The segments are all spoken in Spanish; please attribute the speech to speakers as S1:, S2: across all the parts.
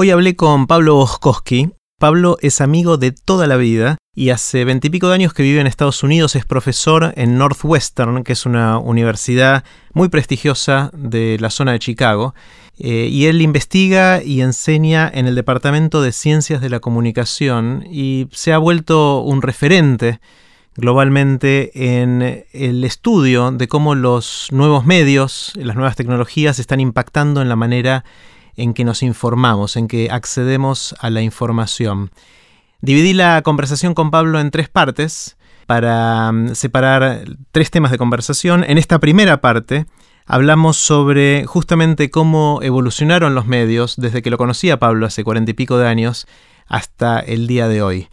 S1: Hoy hablé con Pablo Boskowski. Pablo es amigo de toda la vida y hace veintipico de años que vive en Estados Unidos, es profesor en Northwestern, que es una universidad muy prestigiosa de la zona de Chicago, eh, y él investiga y enseña en el Departamento de Ciencias de la Comunicación y se ha vuelto un referente globalmente en el estudio de cómo los nuevos medios, las nuevas tecnologías están impactando en la manera en que nos informamos, en que accedemos a la información. Dividí la conversación con Pablo en tres partes para mm, separar tres temas de conversación. En esta primera parte hablamos sobre justamente cómo evolucionaron los medios desde que lo conocía Pablo hace cuarenta y pico de años hasta el día de hoy.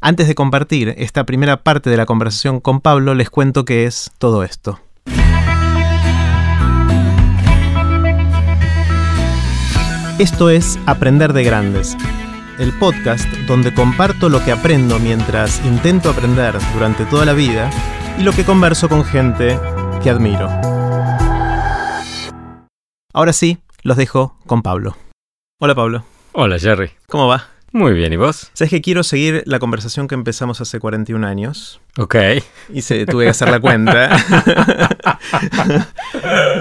S1: Antes de compartir esta primera parte de la conversación con Pablo, les cuento qué es todo esto. Esto es Aprender de Grandes, el podcast donde comparto lo que aprendo mientras intento aprender durante toda la vida y lo que converso con gente que admiro. Ahora sí, los dejo con Pablo. Hola Pablo.
S2: Hola Jerry.
S1: ¿Cómo va?
S2: Muy bien, ¿y vos?
S1: Sabes que quiero seguir la conversación que empezamos hace 41 años.
S2: Ok.
S1: Y se, tuve que hacer la cuenta.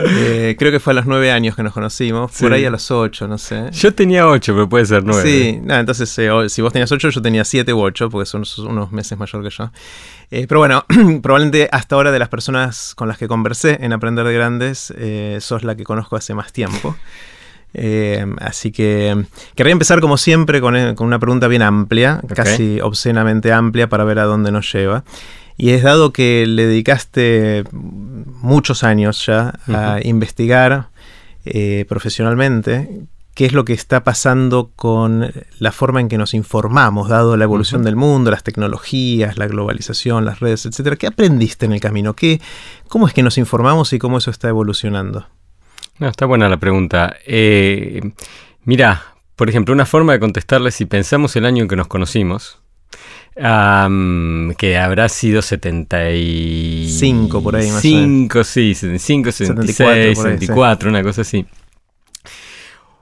S1: Eh, creo que fue a los 9 años que nos conocimos. Por ahí a los 8, no sé.
S2: Yo tenía 8, pero puede ser 9.
S1: Sí, no, entonces eh, si vos tenías 8, yo tenía 7 u 8, porque son unos meses mayor que yo. Eh, pero bueno, probablemente hasta ahora de las personas con las que conversé en Aprender de Grandes, sos la que conozco hace más tiempo. Eh, así que querría empezar como siempre con, eh, una pregunta bien amplia, casi obscenamente amplia para ver a dónde nos lleva. Y es dado que le dedicaste muchos años ya a investigar eh, profesionalmente qué es lo que está pasando con la forma en que nos informamos, dado la evolución del mundo, las tecnologías, la globalización, las redes, etcétera. ¿Qué aprendiste en el camino? ¿Qué, ¿Cómo es que nos informamos y cómo eso está evolucionando?
S2: No, está buena la pregunta. Eh, mira, por ejemplo, una forma de contestarle si pensamos el año en que nos conocimos, que habrá sido 75
S1: por ahí
S2: más 5, sí, 75, 76, 74, una cosa así.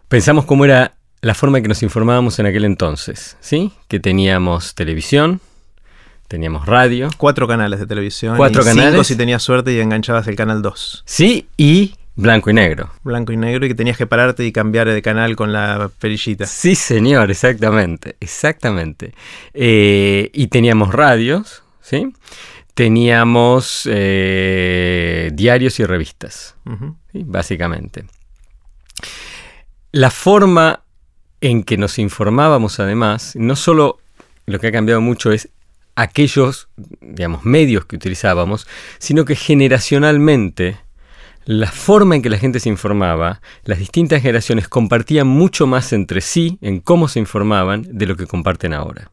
S2: Pensamos cómo era la forma en que nos informábamos en aquel entonces, ¿sí? Que teníamos televisión, teníamos radio.
S1: Cuatro canales de televisión.
S2: Cuatro canales. Cinco
S1: si tenías suerte y enganchabas el canal 2.
S2: Sí, y Blanco y negro.
S1: Blanco y negro y que tenías que pararte y cambiar de canal con la perillita.
S2: Sí, señor, exactamente, exactamente. Eh, y teníamos radios, ¿sí? Teníamos eh, diarios y revistas, básicamente. La forma en que nos informábamos, además, no solo lo que ha cambiado mucho es aquellos, digamos, medios que utilizábamos, sino que generacionalmente la forma en que la gente se informaba, las distintas generaciones compartían mucho más entre sí en cómo se informaban de lo que comparten ahora.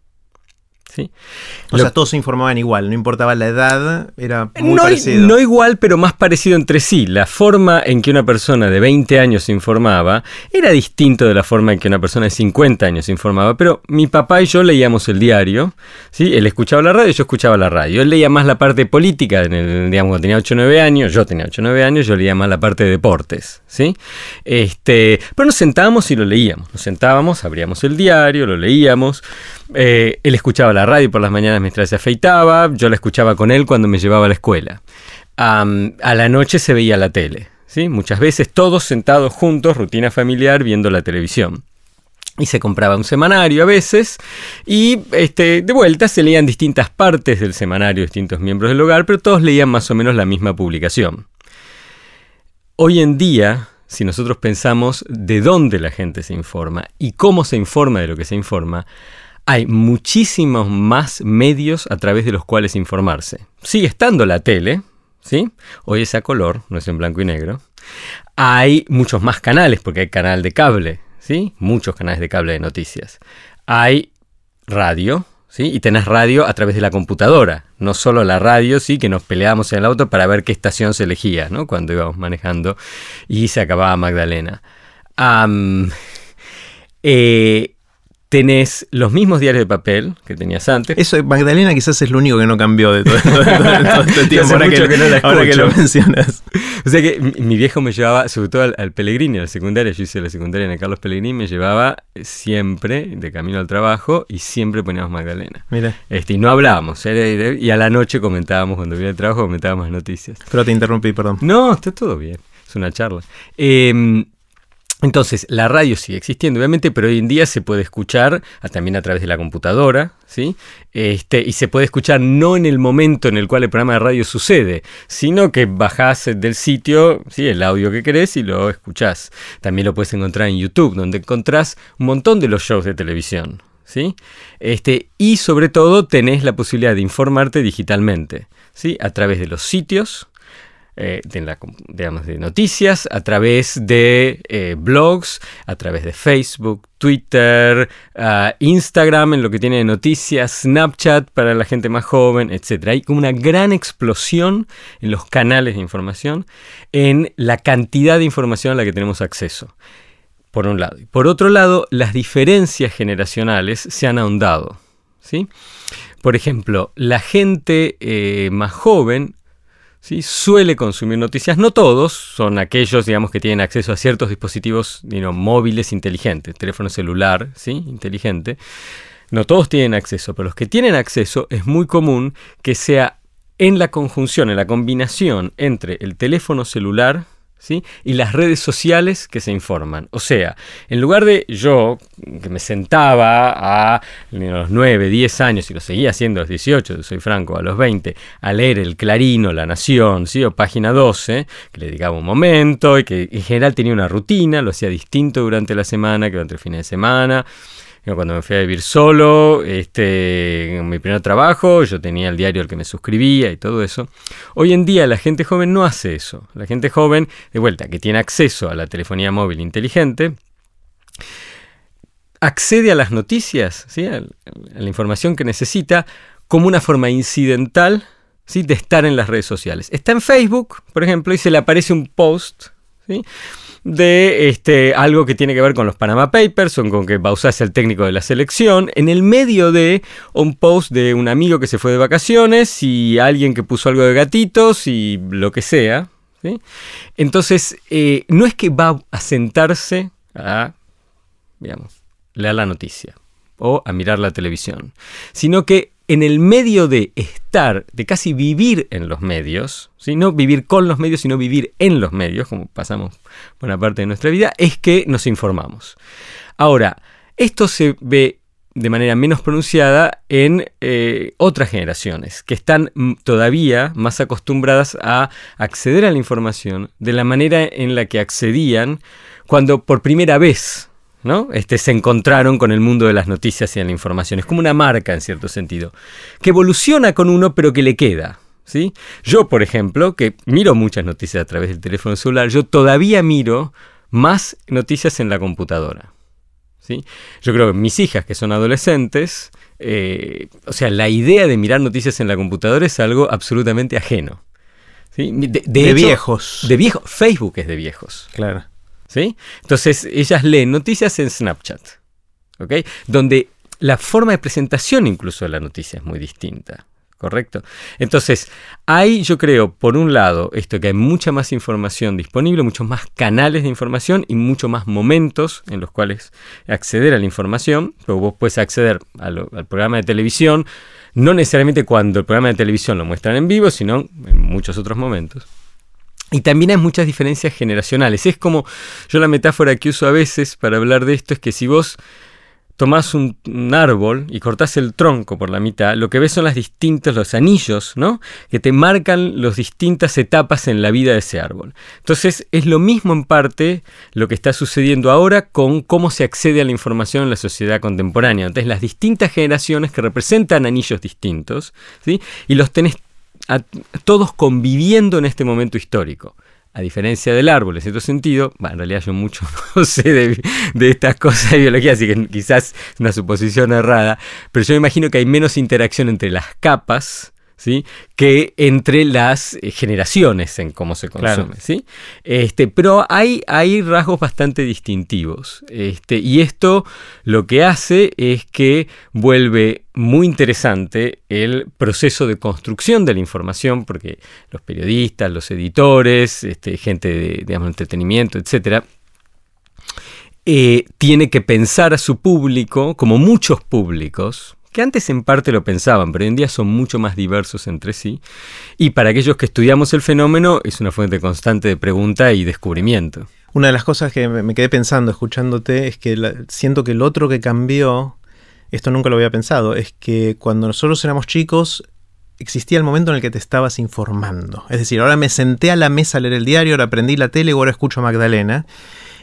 S1: O sea, todos se informaban igual, no importaba la edad, era muy parecido.
S2: No igual, pero más parecido entre sí. La forma en que una persona de 20 años se informaba era distinto de la forma en que una persona de 50 años se informaba, pero mi papá y yo leíamos el diario, ¿sí? Él escuchaba la radio y yo escuchaba la radio. Él leía más la parte política, en el, digamos, cuando tenía 8 o 9 años, yo tenía 8 o 9 años, yo leía más la parte de deportes, ¿sí? Este, pero nos sentábamos y lo leíamos. Nos sentábamos, abríamos el diario, lo leíamos. Eh, él escuchaba la radio por las mañanas mientras se afeitaba, yo la escuchaba con él cuando me llevaba a la escuela. a la noche se veía la tele, ¿sí? muchas veces todos sentados juntos, rutina familiar, viendo la televisión. Y se compraba un semanario a veces y este, de vuelta se leían distintas partes del semanario, distintos miembros del hogar, pero todos leían más o menos la misma publicación. Hoy en día, si nosotros pensamos de dónde la gente se informa y cómo se informa de lo que se informa, hay muchísimos más medios a través de los cuales informarse. Sigue estando la tele, ¿sí? Hoy es a color, no es en blanco y negro. Hay muchos más canales, porque hay canal de cable, ¿sí? Muchos canales de cable de noticias. Hay radio, ¿sí? Y tenés radio a través de la computadora. No solo la radio, sí, que nos peleábamos en el auto para ver qué estación se elegía, ¿no? Cuando íbamos manejando y se acababa Magdalena. eh, tenés los mismos diarios de papel que tenías antes.
S1: Eso, Magdalena quizás es lo único que no cambió de todo, todo- todo- todo este tiempo, ahora, que,
S2: que no la
S1: ahora que lo mencionas.
S2: O sea que mi, mi viejo me llevaba, sobre todo al, al Pellegrini, a la secundaria, yo hice la secundaria en el Carlos Pellegrini, me llevaba siempre de camino al trabajo y siempre poníamos Magdalena.
S1: Mira,
S2: Este, y no hablábamos, era- y a la noche comentábamos, cuando venía al trabajo, comentábamos las noticias.
S1: pero te interrumpí, perdón.
S2: No, está todo bien, es una charla. Eh, entonces, la radio sigue existiendo, obviamente, pero hoy en día se puede escuchar a- también a través de la computadora, ¿sí? Este, y se puede escuchar no en el momento en el cual el programa de radio sucede, sino que bajás del sitio, ¿sí? El audio que querés y lo escuchás. También lo puedes encontrar en YouTube, donde encontrás un montón de los shows de televisión, ¿sí? Este, y sobre todo tenés la posibilidad de informarte digitalmente, ¿sí? A través de los sitios, eh, de, digamos, de noticias, a través de eh, blogs, a través de Facebook, Twitter, ah, Instagram, en lo que tiene de noticias, Snapchat para la gente más joven, etc. Hay como una gran explosión en los canales de información, en la cantidad de información a la que tenemos acceso. Por un lado. Por otro lado, las diferencias generacionales se han ahondado. ¿sí? Por ejemplo, la gente eh, más joven ¿sí? suele consumir noticias, no todos, son aquellos digamos, que tienen acceso a ciertos dispositivos móviles inteligentes, teléfono celular ¿sí? inteligente. No todos tienen acceso, pero los que tienen acceso es muy común que sea en la conjunción, en la combinación entre el teléfono celular ¿sí? y las redes sociales que se informan. O sea, en lugar de yo, que me sentaba a los 9, 10 años, y lo seguía haciendo a los 18, soy franco, a los 20, a leer El Clarino, La Nación, ¿sí? o Página 12, que le dedicaba un momento y que en general tenía una rutina, lo hacía distinto durante la semana que durante el fin de semana. Cuando me fui a vivir solo, este, en mi primer trabajo, yo tenía el diario al que me suscribía y todo eso. Hoy en día la gente joven no hace eso. La gente joven, de vuelta, que tiene acceso a la telefonía móvil inteligente, accede a las noticias, ¿sí? a la información que necesita, como una forma incidental ¿sí? de estar en las redes sociales. Está en Facebook, por ejemplo, y se le aparece un post. ¿sí? De este, algo que tiene que ver con los Panama Papers o con que Bausá es el técnico de la selección, en el medio de un post de un amigo que se fue de vacaciones y alguien que puso algo de gatitos y lo que sea. Entonces, eh, no es que va a sentarse a, leer la noticia o a mirar la televisión, sino que en el medio de estar, de casi vivir en los medios, ¿sí? no vivir con los medios, sino vivir en los medios, como pasamos buena parte de nuestra vida, es que nos informamos. Ahora, esto se ve de manera menos pronunciada en eh, otras generaciones, que están todavía más acostumbradas a acceder a la información de la manera en la que accedían cuando por primera vez ¿no? Este, se encontraron con el mundo de las noticias y de la información. Es como una marca, en cierto sentido, que evoluciona con uno, pero que le queda. ¿sí? Yo, por ejemplo, que miro muchas noticias a través del teléfono celular, yo todavía miro más noticias en la computadora. ¿sí? Yo creo que mis hijas, que son adolescentes, eh, o sea, la idea de mirar noticias en la computadora es algo absolutamente ajeno. ¿sí? De,
S1: De
S2: hecho,
S1: viejos.
S2: De viejos. Facebook es de viejos.
S1: Claro.
S2: Entonces ellas leen noticias en Snapchat, ¿ok? Donde la forma de presentación incluso de la noticia es muy distinta, ¿correcto? Entonces, hay, yo creo, por un lado, esto que hay mucha más información disponible, muchos más canales de información y mucho más momentos en los cuales acceder a la información, pero vos puedes acceder al programa de televisión, no necesariamente cuando el programa de televisión lo muestran en vivo, sino en muchos otros momentos. Y también hay muchas diferencias generacionales. Es como, yo la metáfora que uso a veces para hablar de esto es que si vos tomás un, árbol y cortás el tronco por la mitad, lo que ves son las distintas, los anillos, ¿no? Que te marcan las distintas etapas en la vida de ese árbol. Entonces es lo mismo en parte lo que está sucediendo ahora con cómo se accede a la información en la sociedad contemporánea. Entonces las distintas generaciones que representan anillos distintos, ¿sí? Y los tenés todos conviviendo en este momento histórico. A diferencia del árbol, en cierto sentido, en realidad yo mucho no sé de, de, estas cosas de biología, así que quizás es una suposición errada, pero yo me imagino que hay menos interacción entre las capas, ¿sí? que entre las eh, generaciones en cómo se consume. ¿sí? Este, pero hay, hay rasgos bastante distintivos. Este, y esto lo que hace es que vuelve muy interesante el proceso de construcción de la información, porque los periodistas, los editores, este, gente de digamos, entretenimiento, etcétera, eh, tiene que pensar a su público, como muchos públicos, que antes en parte lo pensaban, pero hoy en día son mucho más diversos entre sí. Y para aquellos que estudiamos el fenómeno es una fuente constante de pregunta y descubrimiento.
S1: Una de las cosas que me quedé pensando escuchándote es que siento que el otro que cambió, esto nunca lo había pensado, es que cuando nosotros éramos chicos existía el momento en el que te estabas informando. Es decir, ahora me senté a la mesa a leer el diario, ahora aprendí la tele ahora escucho a Magdalena.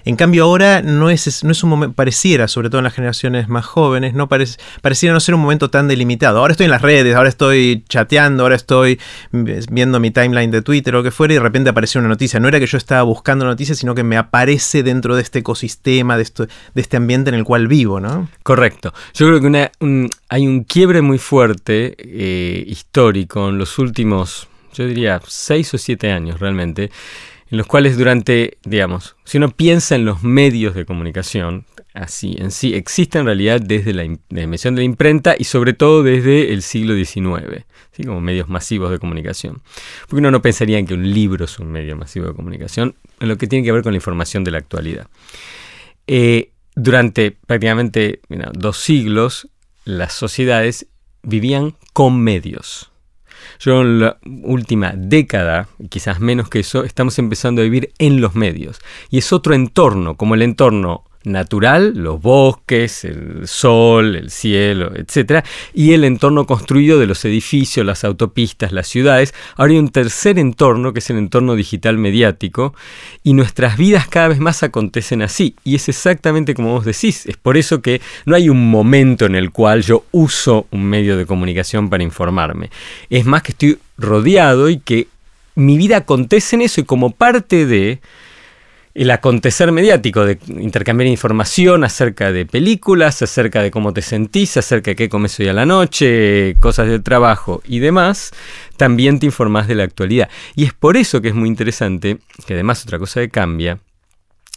S1: En cambio ahora no es, no es un momento, pareciera, sobre todo en las generaciones más jóvenes, no pareciera no ser un momento tan delimitado. Ahora estoy en las redes, ahora estoy chateando, ahora estoy viendo mi timeline de Twitter o lo que fuera y de repente apareció una noticia. No era que yo estaba buscando noticias, sino que me aparece dentro de este ecosistema, de, esto, de este ambiente en el cual vivo, ¿no?
S2: Correcto. Yo creo que hay un quiebre muy fuerte eh, histórico en los últimos, yo diría, seis o siete años realmente en los cuales durante, digamos, si uno piensa en los medios de comunicación, así en sí, existe en realidad desde la, invención de la imprenta y sobre todo desde el siglo XIX, ¿sí? como medios masivos de comunicación. Porque uno no pensaría en que un libro es un medio masivo de comunicación, en lo que tiene que ver con la información de la actualidad. Eh, durante prácticamente dos siglos, las sociedades vivían con medios. Yo en la última década, quizás menos que eso, estamos empezando a vivir en los medios. Y es otro entorno, como el entorno natural, los bosques, el sol, el cielo, etc. Y el entorno construido de los edificios, las autopistas, las ciudades. Ahora hay un tercer entorno, que es el entorno digital mediático, y nuestras vidas cada vez más acontecen así. Y es exactamente como vos decís. Es por eso que no hay un momento en el cual yo uso un medio de comunicación para informarme. Es más que estoy rodeado y que mi vida acontece en eso y como parte de el acontecer mediático de intercambiar información acerca de películas, acerca de cómo te sentís, acerca de qué comes hoy a la noche, cosas del trabajo y demás, también te informás de la actualidad. Y es por eso que es muy interesante, que además otra cosa que cambia,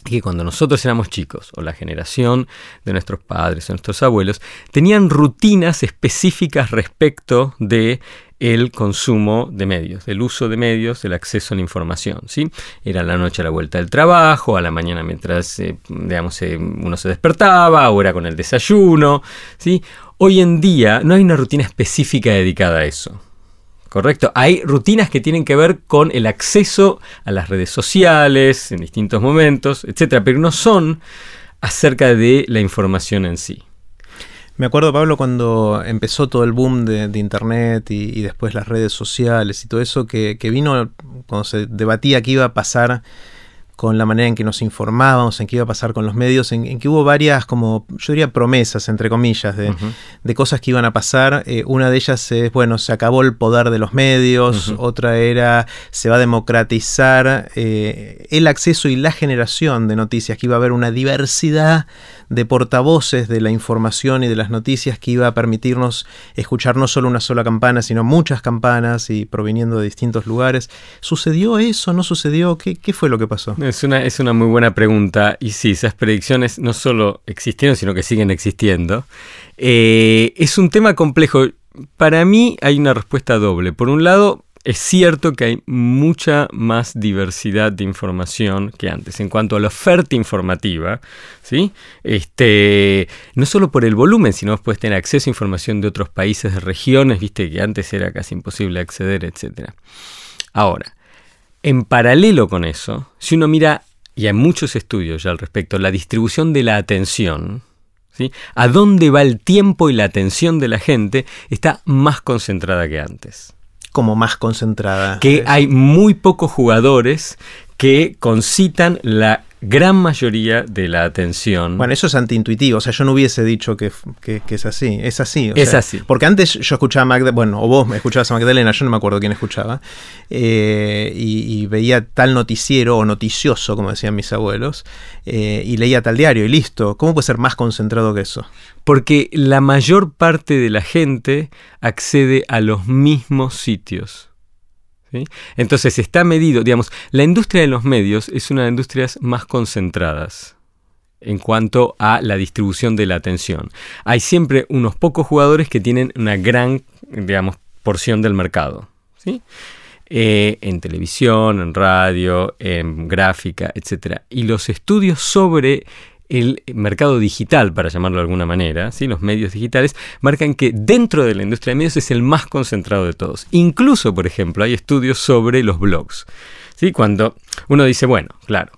S2: que cuando nosotros éramos chicos, o la generación de nuestros padres o nuestros abuelos, tenían rutinas específicas respecto de el consumo de medios, el uso de medios, el acceso a la información. ¿sí? Era la noche a la vuelta del trabajo, a la mañana mientras eh, digamos, eh, uno se despertaba, o era con el desayuno. ¿sí? Hoy en día no hay una rutina específica dedicada a eso. ¿Correcto? Hay rutinas que tienen que ver con el acceso a las redes sociales en distintos momentos, etc. Pero no son acerca de la información en sí.
S1: Me acuerdo, Pablo, cuando empezó todo el boom de, Internet y, después las redes sociales y todo eso, que, que vino cuando se debatía qué iba a pasar con la manera en que nos informábamos, en qué iba a pasar con los medios, en, que hubo varias, como yo diría, promesas, entre comillas, de, cosas que iban a pasar. Eh, una de ellas es, bueno, se acabó el poder de los medios, otra era, se va a democratizar eh, el acceso y la generación de noticias, que iba a haber una diversidad de portavoces de la información y de las noticias que iba a permitirnos escuchar no solo una sola campana, sino muchas campanas y proviniendo de distintos lugares. ¿Sucedió eso? ¿No sucedió? ¿Qué, qué fue lo que pasó?
S2: Es una, es una muy buena pregunta y sí, esas predicciones no solo existieron, sino que siguen existiendo. Eh, es un tema complejo. Para mí hay una respuesta doble. Por un lado, es cierto que hay mucha más diversidad de información que antes en cuanto a la oferta informativa, ¿sí? Este, no solo por el volumen, sino puedes tener acceso a información de otros países, de regiones, viste que antes era casi imposible acceder, etc. Ahora, en paralelo con eso, si uno mira, y hay muchos estudios ya al respecto, la distribución de la atención, ¿sí? a dónde va el tiempo y la atención de la gente, está más concentrada que antes
S1: como más concentrada.
S2: Que hay muy pocos jugadores que concitan la gran mayoría de la atención.
S1: Bueno, eso es antiintuitivo, o sea, yo no hubiese dicho que, que- que es así, es así. o
S2: Es
S1: sea,
S2: así.
S1: Porque antes yo escuchaba a Magdalena, bueno, o vos me escuchabas a Magdalena, yo no me acuerdo quién escuchaba, eh, y, y veía tal noticiero o noticioso, como decían mis abuelos, eh, y leía tal diario y listo. ¿Cómo puede ser más concentrado que eso?
S2: Porque la mayor parte de la gente accede a los mismos sitios. Entonces está medido, digamos, la industria de los medios es una de las industrias más concentradas en cuanto a la distribución de la atención. Hay siempre unos pocos jugadores que tienen una gran, digamos, porción del mercado. ¿sí? Eh, en televisión, en radio, en gráfica, etc. Y los estudios sobre el mercado digital, para llamarlo de alguna manera, ¿sí? los medios digitales, marcan que dentro de la industria de medios es el más concentrado de todos. Incluso, por ejemplo, hay estudios sobre los blogs. ¿sí? Cuando uno dice, bueno, claro,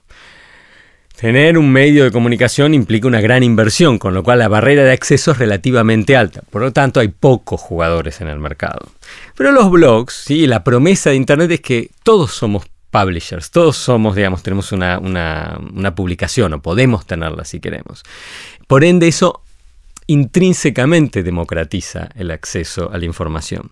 S2: Tener un medio de comunicación implica una gran inversión, con lo cual la barrera de acceso es relativamente alta. Por lo tanto, hay pocos jugadores en el mercado. Pero los blogs, ¿sí? la promesa de Internet es que todos somos publishers, todos somos, digamos, tenemos una, una, una publicación o podemos tenerla si queremos. Por ende, eso intrínsecamente democratiza el acceso a la información.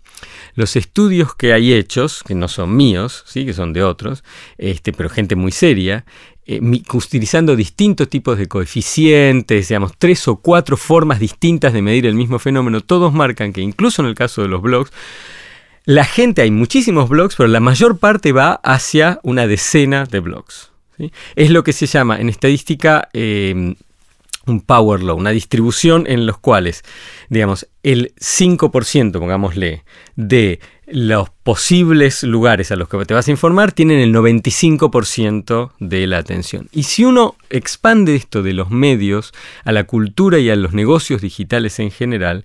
S2: Los estudios que hay hechos, que no son míos, ¿sí? que son de otros, este, pero gente muy seria, eh, utilizando distintos tipos de coeficientes, digamos, tres o cuatro formas distintas de medir el mismo fenómeno, todos marcan que incluso en el caso de los blogs, la gente, hay muchísimos blogs, pero la mayor parte va hacia una decena de blogs. Es lo que se llama en estadística eh, un power law, una distribución en los cuales, digamos, el 5%, pongámosle, de los posibles lugares a los que te vas a informar tienen el 95% de la atención. Y si uno expande esto de los medios a la cultura y a los negocios digitales en general,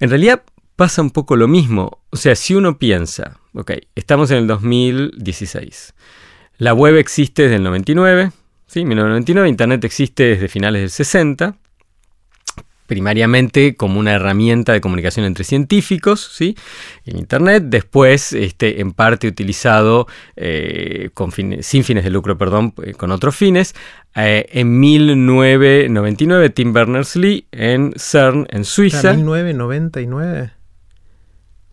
S2: en realidad pasa un poco lo mismo. O sea, si uno piensa, ok, estamos en el 2016, la web existe desde el 99, ¿sí? 1999, Internet existe desde finales del 60, primariamente como una herramienta de comunicación entre científicos, ¿sí? En Internet, después este, en parte utilizado eh, con sin fines de lucro, perdón, eh, con otros fines. Eh, en 1999, Tim Berners-Lee en CERN, en Suiza.
S1: 1999.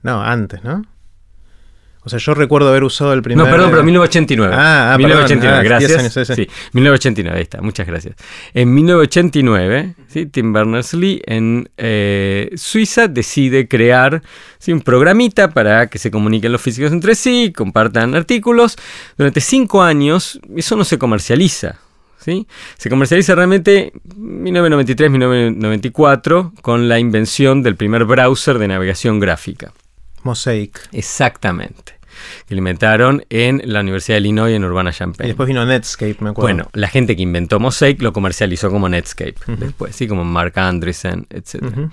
S1: No, antes, ¿no? O sea, yo recuerdo haber usado el primer.
S2: No, perdón, pero 1989.
S1: Ah, ah,
S2: 1989,
S1: perdón, ah,
S2: gracias.
S1: 10 años, sí, sí.
S2: Sí, 1989, ahí está, muchas gracias. En 1989, ¿sí? Tim Berners-Lee en eh, Suiza decide crear ¿sí? un programita para que se comuniquen los físicos entre sí, compartan artículos. Durante cinco años eso no se comercializa. ¿sí? Se comercializa realmente 1993-1994 con la invención del primer browser de navegación gráfica.
S1: Mosaic.
S2: Exactamente. Que lo inventaron en la Universidad de Illinois en
S1: Y
S2: Urbana-Champaign.
S1: después vino Netscape, me acuerdo.
S2: Bueno, la gente que inventó Mosaic lo comercializó como Netscape después, sí, como Mark Andreessen, etc.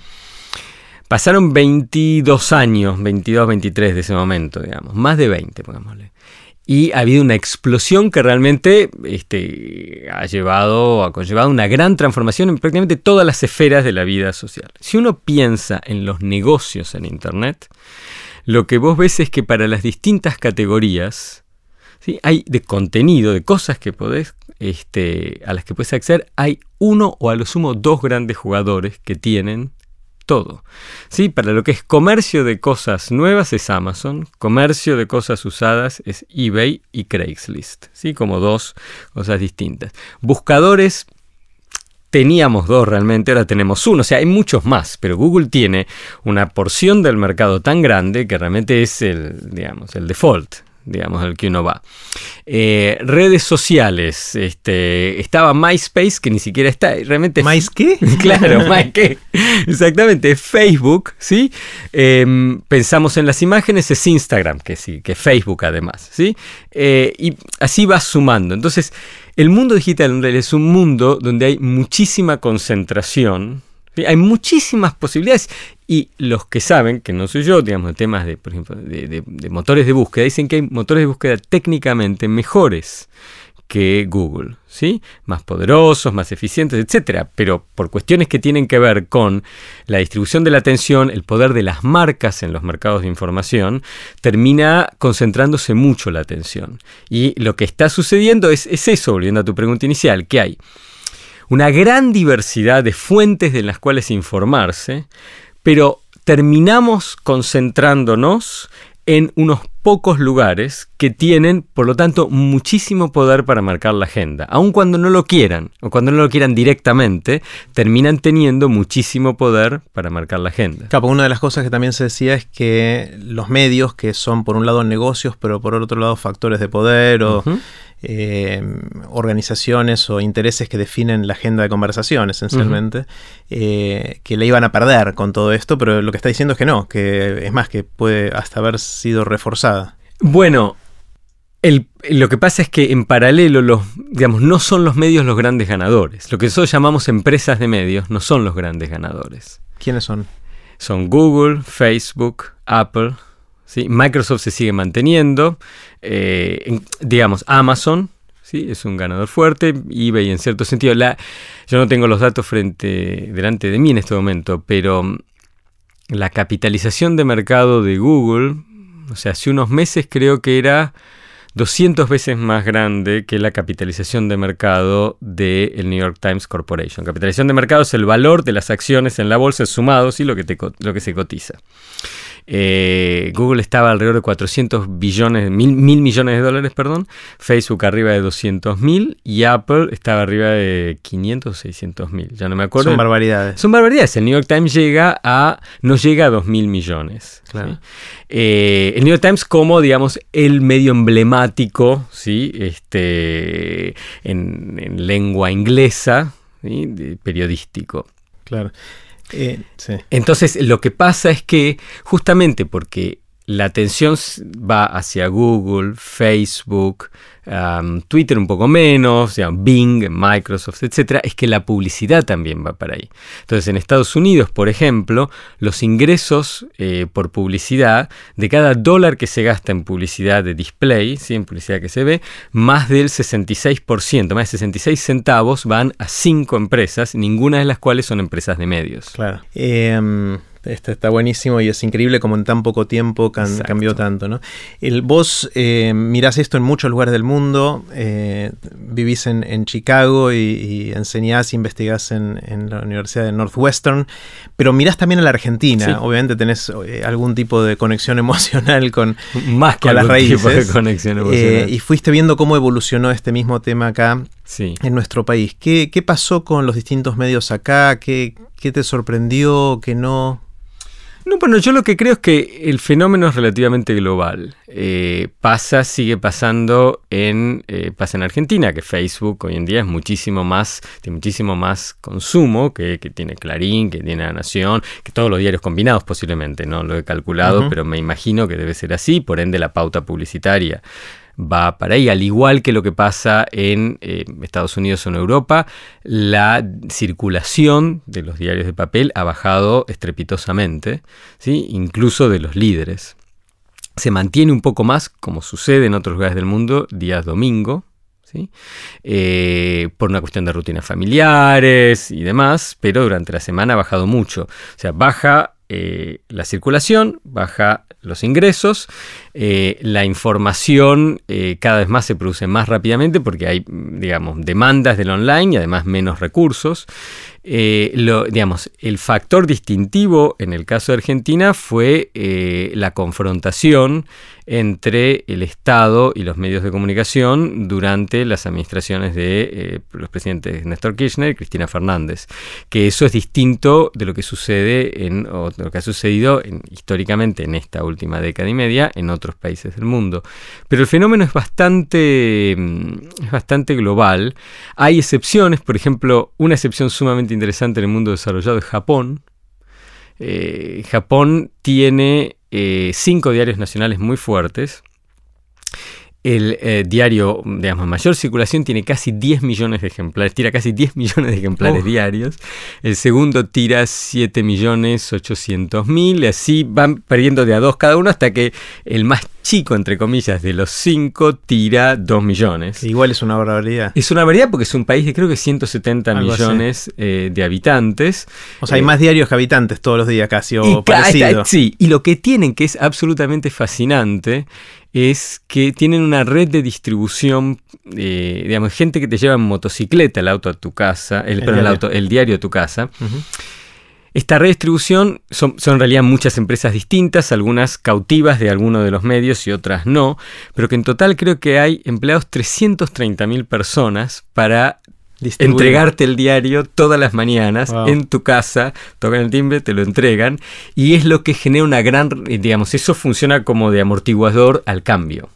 S2: Pasaron 22 años, 22, 23 de ese momento, digamos, más de 20, pongámosle. Y ha habido una explosión que realmente este, ha llevado, ha conllevado una gran transformación en prácticamente todas las esferas de la vida social. Si uno piensa en los negocios en Internet, lo que vos ves es que para las distintas categorías, ¿sí? hay de contenido, de cosas que podés, este, a las que puedes acceder, hay uno o a lo sumo dos grandes jugadores que tienen todo. ¿Sí? Para lo que es comercio de cosas nuevas es Amazon, comercio de cosas usadas es eBay y Craigslist, ¿sí? como dos cosas distintas. Buscadores teníamos dos realmente, ahora tenemos uno, o sea, hay muchos más, pero Google tiene una porción del mercado tan grande que realmente es el, digamos, el default, digamos, al que uno va. Eh, redes sociales, este, estaba MySpace, que ni siquiera está, realmente...
S1: ¿Mais qué?
S2: Claro, qué. Exactamente, Facebook, ¿sí? Em, pensamos en las imágenes, es Instagram, que sí, que Facebook además, ¿sí? Eh, y así va sumando. Entonces, el mundo digital es un mundo donde hay muchísima concentración, hay muchísimas posibilidades. Y los que saben, que no soy yo, digamos, temas de, por ejemplo, de, motores de búsqueda, dicen que hay motores de búsqueda técnicamente mejores que Google, ¿sí? Más poderosos, más eficientes, etc. Pero por cuestiones que tienen que ver con la distribución de la atención, el poder de las marcas en los mercados de información, termina concentrándose mucho la atención. Y lo que está sucediendo es eso, volviendo a tu pregunta inicial, que hay una gran diversidad de fuentes de las cuales informarse, pero terminamos concentrándonos en unos pocos lugares que tienen, por lo tanto, muchísimo poder para marcar la agenda. Aun cuando no lo quieran, o cuando no lo quieran directamente, terminan teniendo muchísimo poder para marcar la agenda.
S1: Claro, una de las cosas que también se decía es que los medios, que son por un lado negocios, pero por otro lado factores de poder o eh, organizaciones o intereses que definen la agenda de conversación, esencialmente, eh, que le iban a perder con todo esto, pero lo que está diciendo es que no, que es más, que puede hasta haber sido reforzada.
S2: Bueno, lo que pasa es que en paralelo, los, digamos, no son los medios los grandes ganadores. Lo que nosotros llamamos empresas de medios no son los grandes ganadores.
S1: ¿Quiénes son?
S2: Son Google, Facebook, Apple, Microsoft se sigue manteniendo. Eh, digamos, Amazon ¿sí? es un ganador fuerte. eBay en cierto sentido. La, yo no tengo los datos frente, delante de mí en este momento, pero mm, la capitalización de mercado de Google, o sea, hace unos meses creo que era 200 veces más grande que la capitalización de mercado del New York Times Corporation. Capitalización de mercado es el valor de las acciones en la bolsa lo que, lo que se cotiza. Eh, Google estaba alrededor de 400 billones, mil, mil millones de dólares, perdón. Facebook arriba de 200 mil y Apple estaba arriba de 500 o 600 mil. Ya no me acuerdo.
S1: Son barbaridades.
S2: Son barbaridades. El New York Times llega a, no llega a 2 mil millones. Eh, el New York Times como, digamos, el medio emblemático, ¿sí? este, en, lengua inglesa, periodístico.
S1: Claro.
S2: Eh, Entonces, lo que pasa es que justamente porque la atención va hacia Google, Facebook, Twitter un poco menos, Bing, Microsoft, etc., es que la publicidad también va para ahí. Entonces, en Estados Unidos, por ejemplo, los ingresos eh, por publicidad, de cada dólar que se gasta en publicidad de display, ¿sí? en publicidad que se ve, más del 66%, más de 66 centavos van a cinco empresas, ninguna de las cuales son empresas de medios.
S1: Claro. Em, está buenísimo y es increíble como en tan poco tiempo cambió tanto. ¿no? El, vos eh, mirás esto en muchos lugares del mundo, eh, vivís en, Chicago y, enseñás, investigás en, la Universidad de Northwestern, pero mirás también a la Argentina. Obviamente tenés eh, algún tipo de conexión emocional con,
S2: Más que las raíces. de conexión emocional.
S1: y fuiste viendo cómo evolucionó este mismo tema acá en nuestro país. ¿Qué, pasó con los distintos medios acá? ¿Qué, qué te sorprendió? ¿Qué no?
S2: No, bueno, yo lo que creo es que el fenómeno es relativamente global. Eh, pasa, sigue pasando en, eh, pasa en Argentina, que Facebook hoy en día es muchísimo más, tiene muchísimo más consumo que, tiene Clarín, que tiene La Nación, que todos los diarios combinados posiblemente, no lo he calculado, pero me imagino que debe ser así, por ende la pauta publicitaria va para ahí, al igual que lo que pasa en eh, Estados Unidos o en Europa, la circulación de los diarios de papel ha bajado estrepitosamente, ¿sí? incluso de los líderes. Se mantiene un poco más, como sucede en otros lugares del mundo, días domingo, eh, por una cuestión de rutinas familiares y demás, pero durante la semana ha bajado mucho. O sea, baja eh, la circulación, baja los ingresos, eh, la información eh, cada vez más se produce más rápidamente porque hay, digamos, demandas del online y además menos recursos. lo, digamos, el factor distintivo en el caso de Argentina fue la confrontación entre el Estado y los medios de comunicación durante las administraciones de los presidentes Néstor Kirchner y Cristina Fernández, que eso es distinto de lo que sucede en lo que ha sucedido históricamente en esta última década y media en otros países del mundo. Pero el fenómeno es bastante, mm, es bastante global. Hay excepciones, por ejemplo, una excepción sumamente interesante en el mundo desarrollado es Japón. Eh, Japón tiene eh, cinco diarios nacionales muy fuertes. El eh, diario, digamos, mayor circulación tiene casi 10 millones de ejemplares, tira casi 10 millones de ejemplares diarios. El segundo tira 7 millones 800 mil, y así van perdiendo de a dos cada uno hasta que el más chico, entre comillas, de los cinco tira 2 millones.
S1: Igual es una barbaridad.
S2: Es una barbaridad porque es un país de creo que 170 millones eh, de habitantes.
S1: O sea, hay
S2: Eh,
S1: más diarios que habitantes todos los días casi, o
S2: y
S1: parecido.
S2: sí, y lo que tienen, que es absolutamente fascinante, es que tienen una red de distribución, eh, digamos, gente que te lleva en motocicleta el auto a tu casa, el, perdón, el
S1: diario.
S2: auto, el diario a tu casa.
S1: Ujú.
S2: Esta redistribución son, son en realidad muchas empresas distintas, algunas cautivas de alguno de los medios y otras no, pero que en total creo que hay empleados 330.000 personas para. Entregarte el diario todas las mañanas
S1: Wow.
S2: en tu casa, tocan el timbre, te lo entregan y es lo que genera una gran, digamos, eso funciona como de amortiguador al cambio.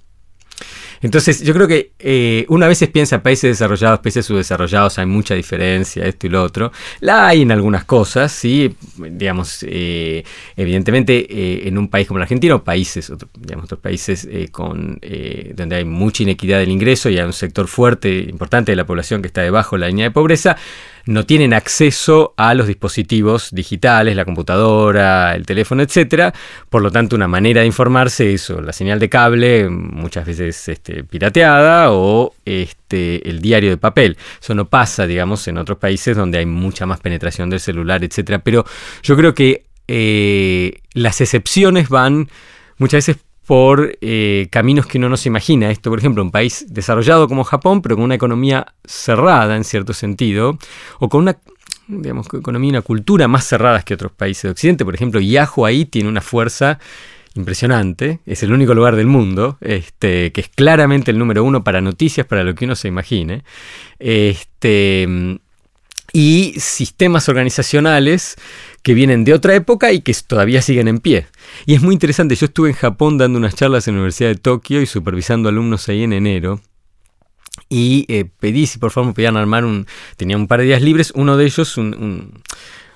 S2: Entonces, yo creo que eh, una vez piensa países desarrollados, países subdesarrollados, hay mucha diferencia, esto y lo otro. La hay en algunas cosas, sí, digamos, eh, evidentemente eh, en un país como la Argentina o países, otro- digamos, otros países eh, con, eh, donde hay mucha inequidad del ingreso y hay un sector fuerte, importante de la población que está debajo de la línea de pobreza, no tienen acceso a los dispositivos digitales, la computadora, el teléfono, etcétera. Por lo tanto, una manera de informarse es la señal de cable, muchas veces este, pirateada, o este, el diario de papel. Eso no pasa, digamos, en otros países donde hay mucha más penetración del celular, etcétera. Pero yo creo que eh, las excepciones van muchas veces por eh, caminos que uno no se imagina. Esto, por ejemplo, un país desarrollado como Japón, pero con una economía cerrada en cierto sentido, o con una digamos, economía y una cultura más cerradas que otros países de Occidente. Por ejemplo, Yahoo ahí tiene una fuerza impresionante, es el único lugar del mundo, este, que es claramente el número uno para noticias, para lo que uno se imagine. Este, y sistemas organizacionales que vienen de otra época y que todavía siguen en pie. Y es muy interesante, yo estuve en Japón dando unas charlas en la Universidad de Tokio y supervisando alumnos ahí en enero. Y eh, pedí si por favor me podían armar un... Tenía un par de días libres, uno de ellos un- un-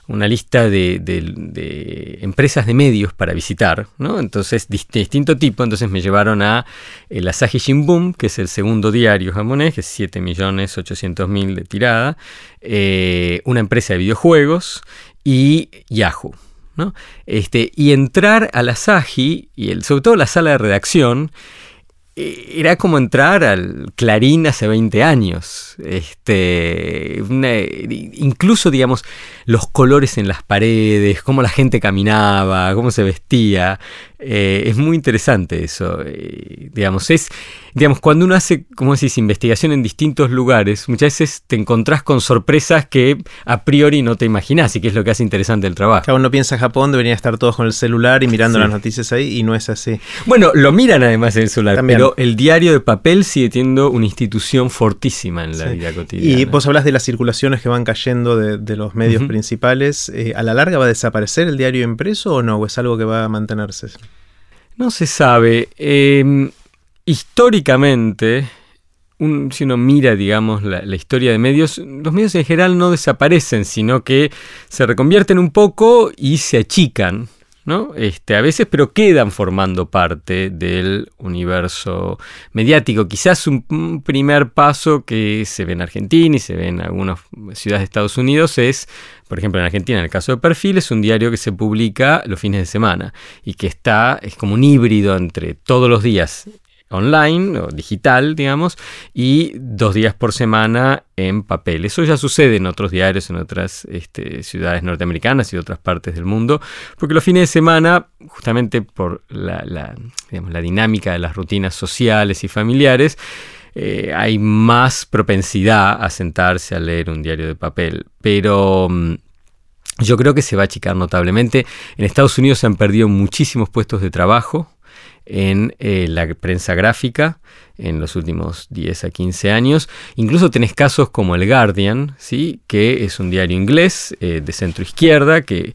S2: una lista de, empresas de medios para visitar, ¿no? Entonces, de distinto tipo, entonces me llevaron a el Asahi Shimbun, que es el segundo diario japonés, que es 7.800.000 de tirada, eh, una empresa de videojuegos y Yahoo. ¿no? Este, y entrar al Asahi, y el, sobre todo la sala de redacción, eh, era como entrar al Clarín hace 20 años. Este, incluso, digamos, los colores en las paredes, cómo la gente caminaba, cómo se vestía. Eh, es muy interesante eso. eh, digamos, es, digamos, cuando uno hace, como decís, investigación en distintos lugares, muchas veces te encontrás con sorpresas que a priori no te imaginás y que es lo que hace interesante el trabajo.
S1: Cada uno piensa Japón, deberían estar todos con el celular y mirando
S2: Sí.
S1: las noticias ahí, y no es así.
S2: Bueno, lo miran además en el celular,
S1: También.
S2: pero el diario de papel sigue teniendo una institución fortísima en la
S1: Sí.
S2: vida cotidiana.
S1: Y vos hablas de las circulaciones que van cayendo de, de los medios principales. eh, ¿A la larga va a desaparecer el diario impreso o no? ¿O es algo que va a mantenerse?
S2: No se sabe. Eh, históricamente, un- si uno mira, digamos, la, la historia de medios, los medios en general no desaparecen, sino que se reconvierten un poco y se achican. ¿No? Este, a veces, pero quedan formando parte del universo mediático. Quizás un, un primer paso que se ve en Argentina y se ve en algunas ciudades de Estados Unidos es, por ejemplo, en Argentina, en el caso de Perfil, es un diario que se publica los fines de semana y que está, es como un híbrido entre todos los días online o digital, digamos, y dos días por semana en papel. Eso ya sucede en otros diarios, en otras este, ciudades norteamericanas y otras partes del mundo, porque los fines de semana, justamente por la, digamos, la dinámica de las rutinas sociales y familiares, eh, hay más propensidad a sentarse a leer un diario de papel. Pero... mm, yo creo que se va a achicar notablemente. En Estados Unidos se han perdido muchísimos puestos de trabajo en eh, la prensa gráfica en los últimos 10 a 15 años. Incluso tenés casos como el Guardian, ¿sí? que es un diario inglés eh, de centro izquierda que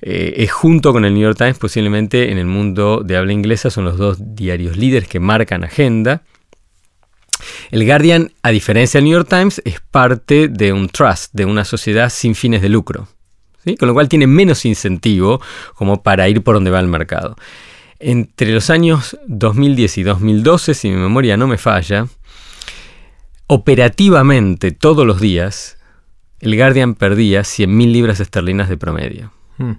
S2: eh, es junto con el New York Times posiblemente en el mundo de habla inglesa son los dos diarios líderes que marcan agenda. El Guardian, a diferencia del New York Times, es parte de un trust, de una sociedad sin fines de lucro. ¿sí? Con lo cual tiene menos incentivo como para ir por donde va el mercado. Entre los años 2010 y 2012, si mi memoria no me falla, operativamente todos los días, el Guardian perdía 100.000 libras esterlinas de promedio. Hmm.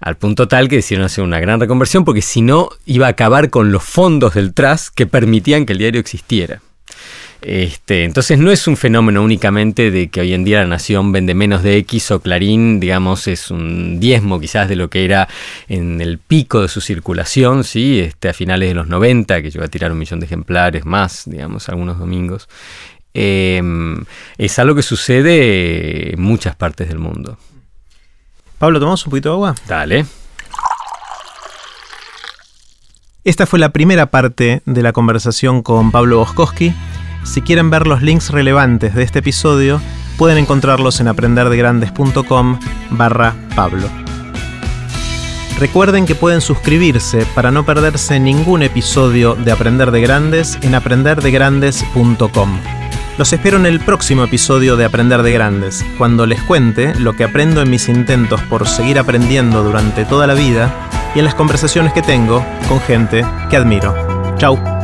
S2: Al punto tal que decidieron hacer una gran reconversión porque si no iba a acabar con los fondos del trust que permitían que el diario existiera. Este, entonces no es un fenómeno únicamente de que hoy en día la nación vende menos de X o Clarín, digamos, es un diezmo quizás de lo que era en el pico de su circulación, ¿sí? este, a finales de los 90, que llegó a tirar un millón de ejemplares más, digamos, algunos domingos. Em, es algo que sucede en muchas partes del mundo.
S1: Pablo, ¿tomamos un poquito de agua?
S2: Dale.
S1: Esta fue la primera parte de la conversación con Pablo Boskowski. Si quieren ver los links relevantes de este episodio, pueden encontrarlos en aprenderdegrandes.com barra Pablo. Recuerden que pueden suscribirse para no perderse ningún episodio de Aprender de Grandes en aprenderdegrandes.com. Los espero en el próximo episodio de Aprender de Grandes, cuando les cuente lo que aprendo en mis intentos por seguir aprendiendo durante toda la vida y en las conversaciones que tengo con gente que admiro. Chau.